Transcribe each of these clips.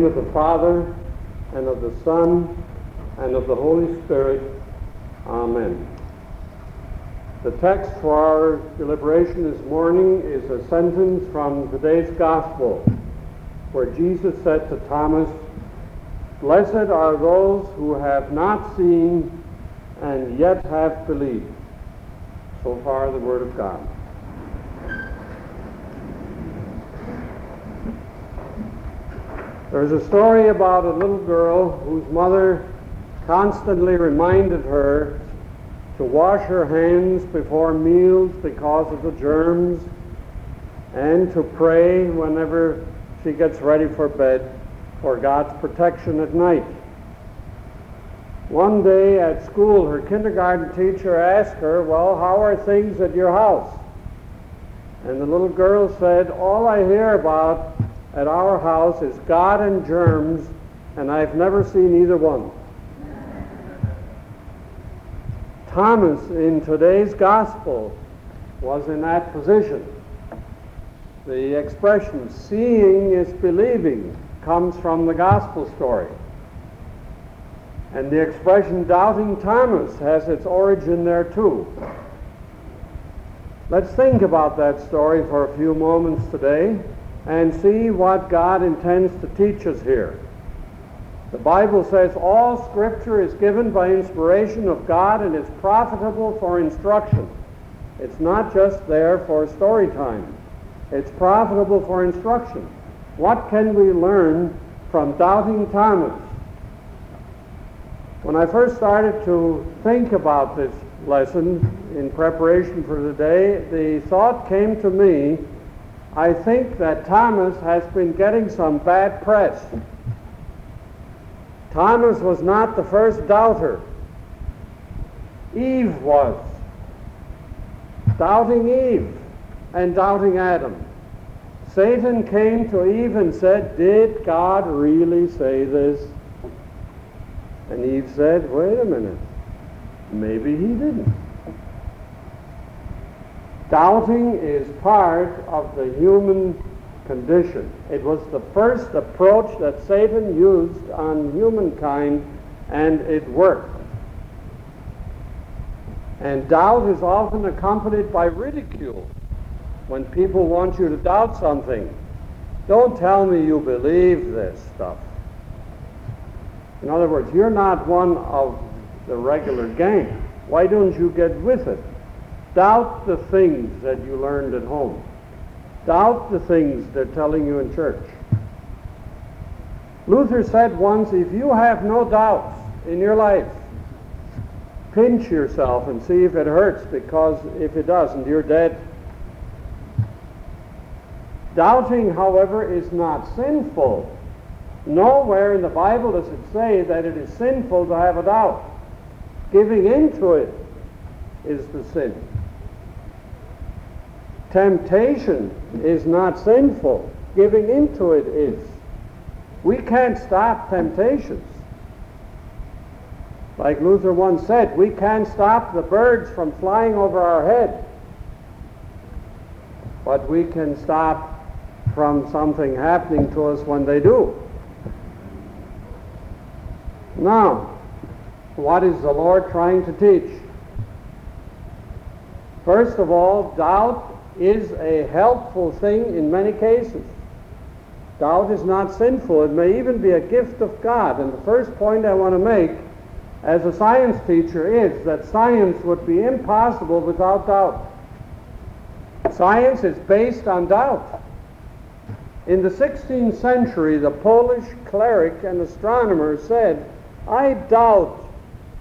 name of the Father, and of the Son, and of the Holy Spirit. Amen. The text for our deliberation this morning is a sentence from today's Gospel, where Jesus said to Thomas, Blessed are those who have not seen and yet have believed. So far, the Word of God. There's a story about a little girl whose mother constantly reminded her to wash her hands before meals because of the germs and to pray whenever she gets ready for bed for God's protection at night. One day at school, her kindergarten teacher asked her, Well, how are things at your house? And the little girl said, All I hear about at our house is God and germs, and I've never seen either one. Thomas in today's gospel was in that position. The expression seeing is believing comes from the gospel story. And the expression doubting Thomas has its origin there too. Let's think about that story for a few moments today and see what God intends to teach us here. The Bible says all Scripture is given by inspiration of God and is profitable for instruction. It's not just there for story time. It's profitable for instruction. What can we learn from doubting Thomas? When I first started to think about this lesson in preparation for today, the thought came to me I think that Thomas has been getting some bad press. Thomas was not the first doubter. Eve was. Doubting Eve and doubting Adam. Satan came to Eve and said, Did God really say this? And Eve said, Wait a minute. Maybe he didn't. Doubting is part of the human condition. It was the first approach that Satan used on humankind, and it worked. And doubt is often accompanied by ridicule. When people want you to doubt something, don't tell me you believe this stuff. In other words, you're not one of the regular gang. Why don't you get with it? Doubt the things that you learned at home. Doubt the things they're telling you in church. Luther said once if you have no doubts in your life, pinch yourself and see if it hurts, because if it doesn't, you're dead. Doubting, however, is not sinful. Nowhere in the Bible does it say that it is sinful to have a doubt. Giving into it is the sin. Temptation is not sinful. Giving into it is. We can't stop temptations. Like Luther once said, we can't stop the birds from flying over our head. But we can stop from something happening to us when they do. Now, what is the Lord trying to teach? First of all, doubt is a helpful thing in many cases. Doubt is not sinful. It may even be a gift of God. And the first point I want to make as a science teacher is that science would be impossible without doubt. Science is based on doubt. In the 16th century, the Polish cleric and astronomer said, I doubt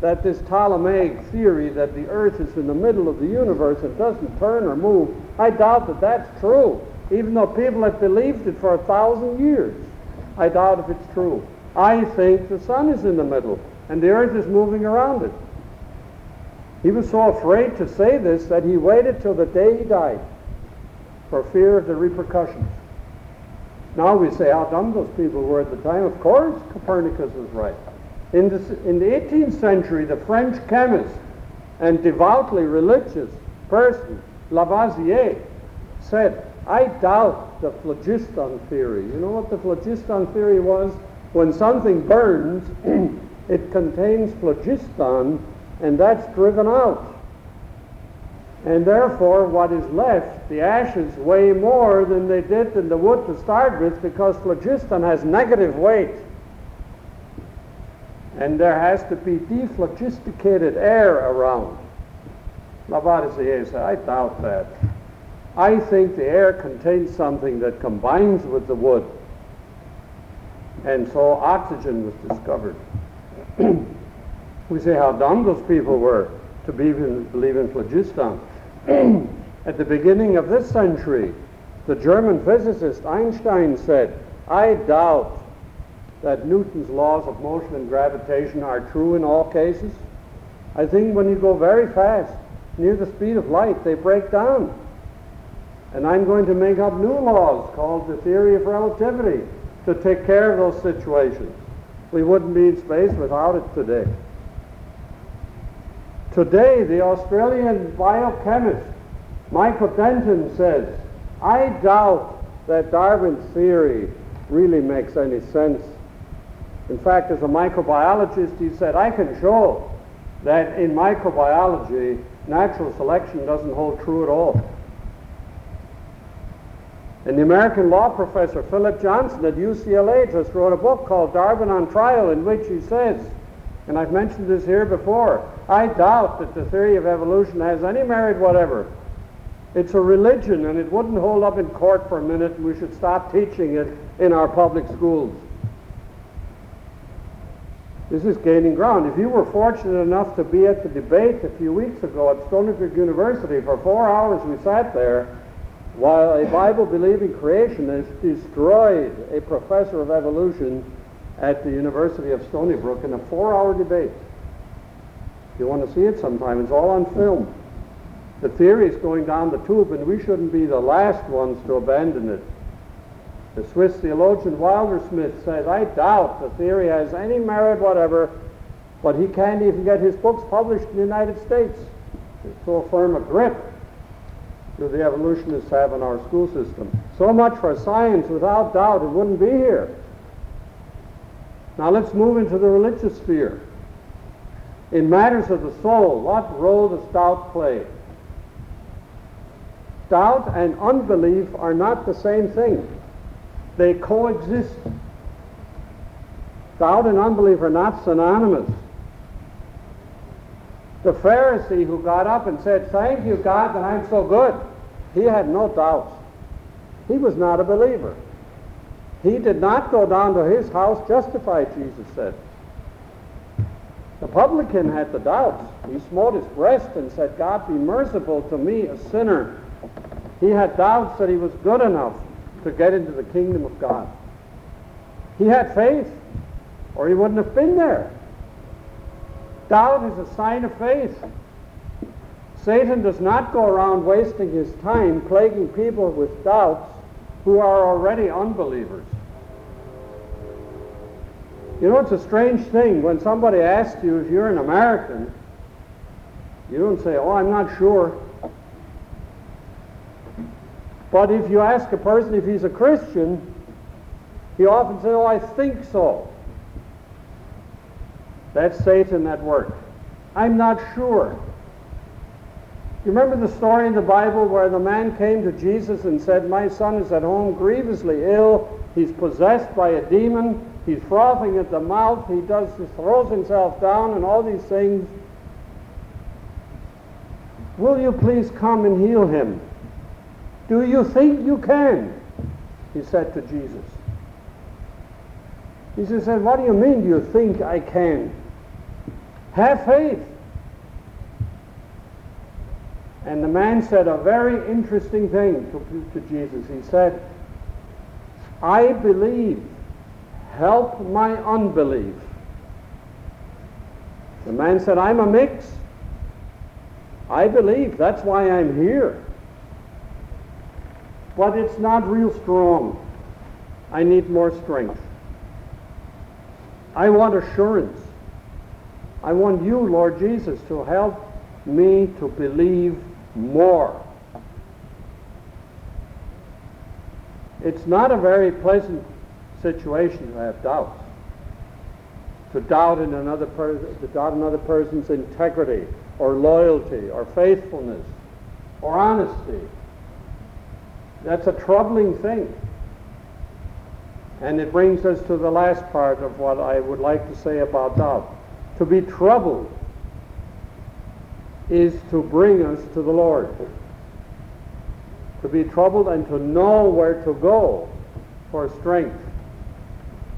that this Ptolemaic theory that the earth is in the middle of the universe and doesn't turn or move, I doubt that that's true, even though people have believed it for a thousand years. I doubt if it's true. I think the sun is in the middle and the earth is moving around it. He was so afraid to say this that he waited till the day he died for fear of the repercussions. Now we say how dumb those people were at the time. Of course, Copernicus was right. In the, in the 18th century, the French chemist and devoutly religious person, Lavoisier, said, I doubt the phlogiston theory. You know what the phlogiston theory was? When something burns, it contains phlogiston, and that's driven out. And therefore, what is left, the ashes weigh more than they did in the wood to start with because phlogiston has negative weight. And there has to be dephlogisticated air around. Lavoisier said, I doubt that. I think the air contains something that combines with the wood. And so oxygen was discovered. we say how dumb those people were to believe in, believe in phlogiston. At the beginning of this century, the German physicist Einstein said, I doubt that Newton's laws of motion and gravitation are true in all cases. I think when you go very fast, near the speed of light, they break down. And I'm going to make up new laws called the theory of relativity to take care of those situations. We wouldn't be in space without it today. Today, the Australian biochemist Michael Denton says, I doubt that Darwin's theory really makes any sense. In fact, as a microbiologist, he said, I can show that in microbiology, natural selection doesn't hold true at all. And the American law professor Philip Johnson at UCLA just wrote a book called Darwin on Trial, in which he says, and I've mentioned this here before, I doubt that the theory of evolution has any merit whatever. It's a religion, and it wouldn't hold up in court for a minute, and we should stop teaching it in our public schools. This is gaining ground. If you were fortunate enough to be at the debate a few weeks ago at Stony Brook University, for four hours we sat there while a Bible believing creationist destroyed a professor of evolution at the University of Stony Brook in a four-hour debate. If you want to see it sometime, it's all on film. The theory is going down the tube, and we shouldn't be the last ones to abandon it. The Swiss theologian Wildersmith says, I doubt the theory has any merit whatever, but he can't even get his books published in the United States. It's so firm a grip do the evolutionists have in our school system. So much for science, without doubt, it wouldn't be here. Now let's move into the religious sphere. In matters of the soul, what role does doubt play? Doubt and unbelief are not the same thing. They coexist. Doubt and unbelief are not synonymous. The Pharisee who got up and said, Thank you, God, that I'm so good, he had no doubts. He was not a believer. He did not go down to his house justified, Jesus said. The publican had the doubts. He smote his breast and said, God, be merciful to me, a sinner. He had doubts that he was good enough to get into the kingdom of God. He had faith, or he wouldn't have been there. Doubt is a sign of faith. Satan does not go around wasting his time plaguing people with doubts who are already unbelievers. You know, it's a strange thing when somebody asks you if you're an American, you don't say, Oh, I'm not sure. But if you ask a person if he's a Christian, he often says, Oh, I think so. That's Satan at work. I'm not sure. You remember the story in the Bible where the man came to Jesus and said, My son is at home grievously ill. He's possessed by a demon. He's frothing at the mouth. He does he throws himself down and all these things. Will you please come and heal him? Do you think you can? He said to Jesus. Jesus said, What do you mean, do you think I can? Have faith. And the man said a very interesting thing to, to Jesus. He said, I believe, help my unbelief. The man said, I'm a mix. I believe, that's why I'm here. But it's not real strong. I need more strength. I want assurance. I want you, Lord Jesus, to help me to believe more. it's not a very pleasant situation to have doubts. To doubt in another person, to doubt another person's integrity or loyalty or faithfulness or honesty. That's a troubling thing. And it brings us to the last part of what I would like to say about doubt. To be troubled is to bring us to the Lord. To be troubled and to know where to go for strength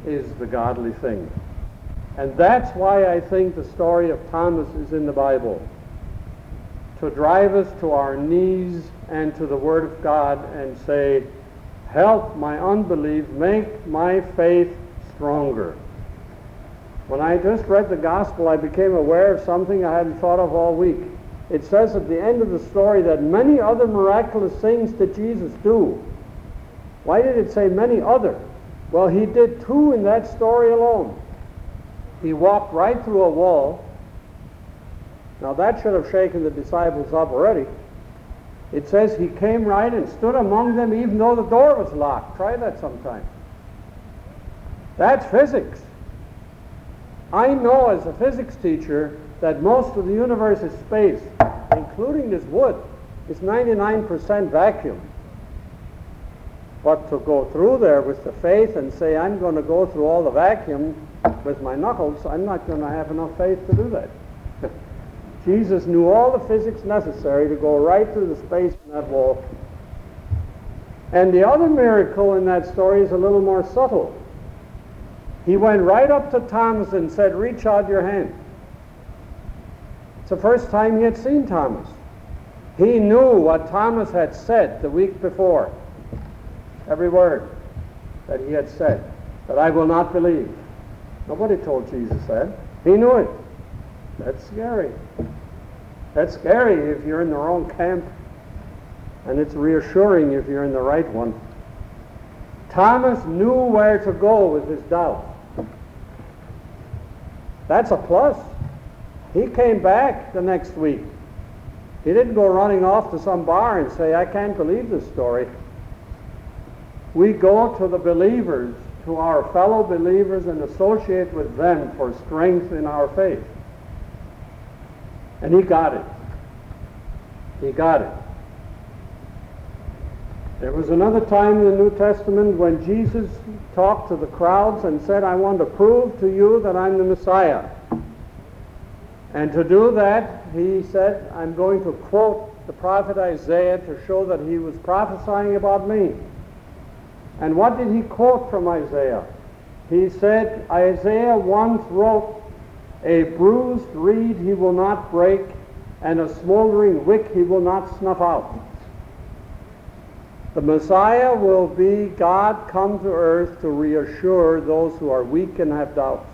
is the godly thing. And that's why I think the story of Thomas is in the Bible. To drive us to our knees and to the Word of God and say, Help my unbelief, make my faith stronger. When I just read the gospel, I became aware of something I hadn't thought of all week. It says at the end of the story that many other miraculous things did Jesus do. Why did it say many other? Well, he did two in that story alone. He walked right through a wall. Now that should have shaken the disciples up already. It says he came right and stood among them even though the door was locked. Try that sometime. That's physics. I know as a physics teacher that most of the universe is space, including this wood, is 99% vacuum. But to go through there with the faith and say, I'm going to go through all the vacuum with my knuckles, I'm not going to have enough faith to do that. Jesus knew all the physics necessary to go right through the space in that wall. And the other miracle in that story is a little more subtle. He went right up to Thomas and said, Reach out your hand. It's the first time he had seen Thomas. He knew what Thomas had said the week before. Every word that he had said, that I will not believe. Nobody told Jesus that. He knew it. That's scary. That's scary if you're in the wrong camp, and it's reassuring if you're in the right one. Thomas knew where to go with his doubt. That's a plus. He came back the next week. He didn't go running off to some bar and say, I can't believe this story. We go to the believers, to our fellow believers, and associate with them for strength in our faith. And he got it. He got it. There was another time in the New Testament when Jesus talked to the crowds and said, I want to prove to you that I'm the Messiah. And to do that, he said, I'm going to quote the prophet Isaiah to show that he was prophesying about me. And what did he quote from Isaiah? He said, Isaiah once wrote, A bruised reed he will not break, and a smoldering wick he will not snuff out. The Messiah will be God come to earth to reassure those who are weak and have doubts.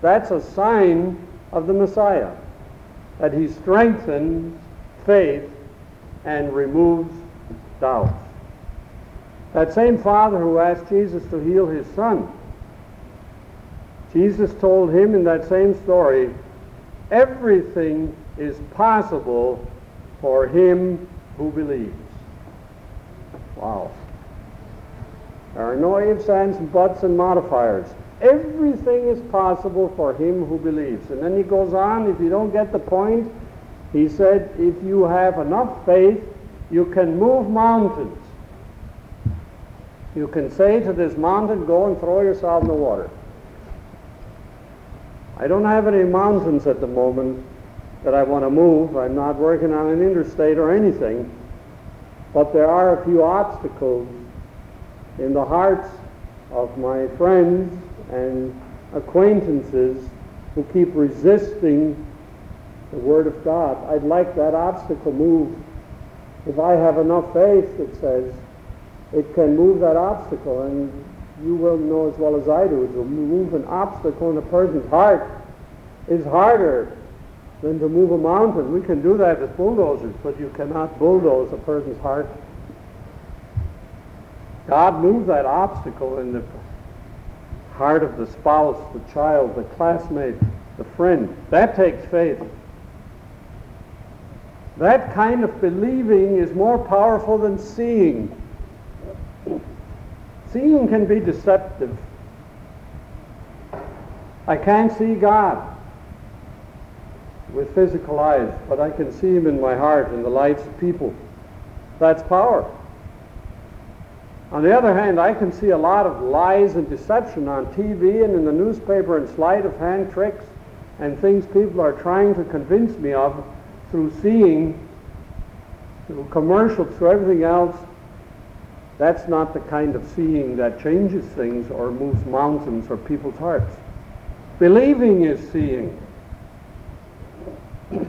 That's a sign of the Messiah, that he strengthens faith and removes doubts. That same father who asked Jesus to heal his son, Jesus told him in that same story, everything is possible for him who believes. Wow. There are no ifs, ands, buts, and modifiers. Everything is possible for him who believes. And then he goes on, if you don't get the point, he said, if you have enough faith, you can move mountains. You can say to this mountain, go and throw yourself in the water. I don't have any mountains at the moment that I want to move. I'm not working on an interstate or anything. But there are a few obstacles in the hearts of my friends and acquaintances who keep resisting the Word of God. I'd like that obstacle moved. If I have enough faith, it says, it can move that obstacle. And you will know as well as I do, to move an obstacle in a person's heart is harder than to move a mountain. We can do that with bulldozers, but you cannot bulldoze a person's heart. God moves that obstacle in the heart of the spouse, the child, the classmate, the friend. That takes faith. That kind of believing is more powerful than seeing. Seeing can be deceptive. I can't see God with physical eyes, but I can see Him in my heart in the lives of people. That's power. On the other hand, I can see a lot of lies and deception on TV and in the newspaper and sleight of hand tricks and things people are trying to convince me of through seeing, through commercials, through everything else. That's not the kind of seeing that changes things or moves mountains or people's hearts. Believing is seeing. You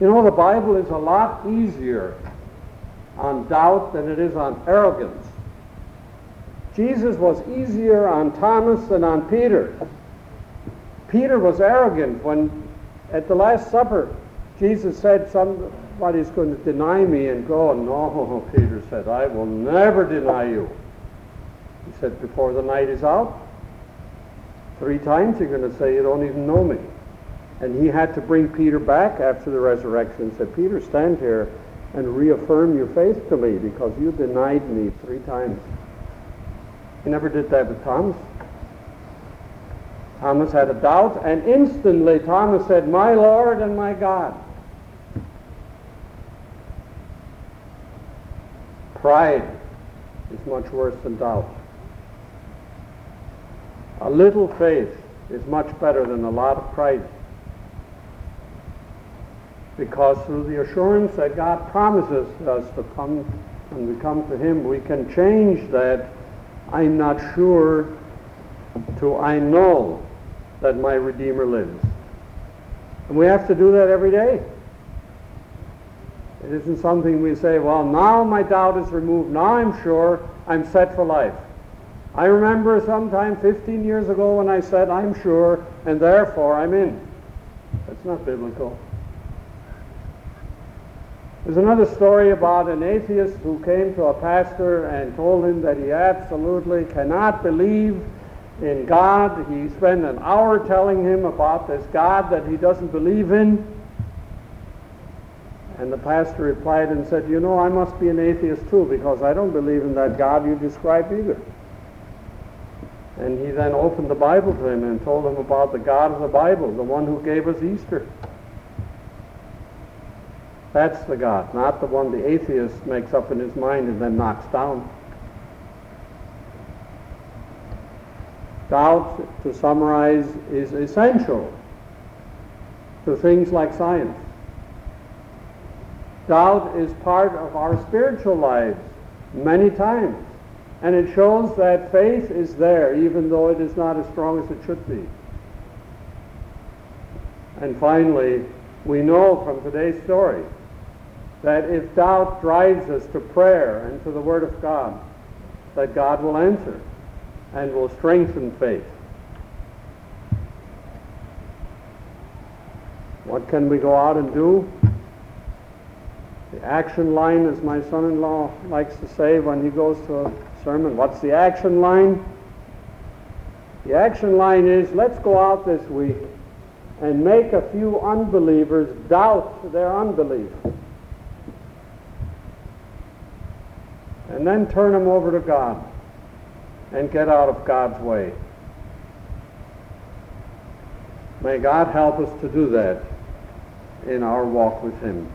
know, the Bible is a lot easier on doubt than it is on arrogance. Jesus was easier on Thomas than on Peter. Peter was arrogant when, at the Last Supper, Jesus said, Somebody's going to deny me and go. No, Peter said, I will never deny you. He said, Before the night is out, three times you're going to say you don't even know me. And he had to bring Peter back after the resurrection and said, Peter, stand here and reaffirm your faith to me because you denied me three times. He never did that with Thomas. Thomas had a doubt, and instantly Thomas said, My Lord and my God. Pride is much worse than doubt. A little faith is much better than a lot of pride because through the assurance that God promises us to come, when we come to Him, we can change that I'm not sure to I know that my Redeemer lives. And we have to do that every day. It isn't something we say, well, now my doubt is removed. Now I'm sure I'm set for life. I remember sometime 15 years ago when I said, I'm sure, and therefore I'm in. That's not biblical. There's another story about an atheist who came to a pastor and told him that he absolutely cannot believe in God. He spent an hour telling him about this God that he doesn't believe in. And the pastor replied and said, You know, I must be an atheist too because I don't believe in that God you describe either. And he then opened the Bible to him and told him about the God of the Bible, the one who gave us Easter. That's the God, not the one the atheist makes up in his mind and then knocks down. Doubt, to summarize, is essential to things like science. Doubt is part of our spiritual lives many times, and it shows that faith is there even though it is not as strong as it should be. And finally, we know from today's story that if doubt drives us to prayer and to the Word of God, that God will answer and will strengthen faith. What can we go out and do? The action line, as my son-in-law likes to say when he goes to a sermon, what's the action line? The action line is let's go out this week and make a few unbelievers doubt their unbelief. and then turn them over to God and get out of God's way. May God help us to do that in our walk with Him.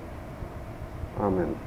Amen.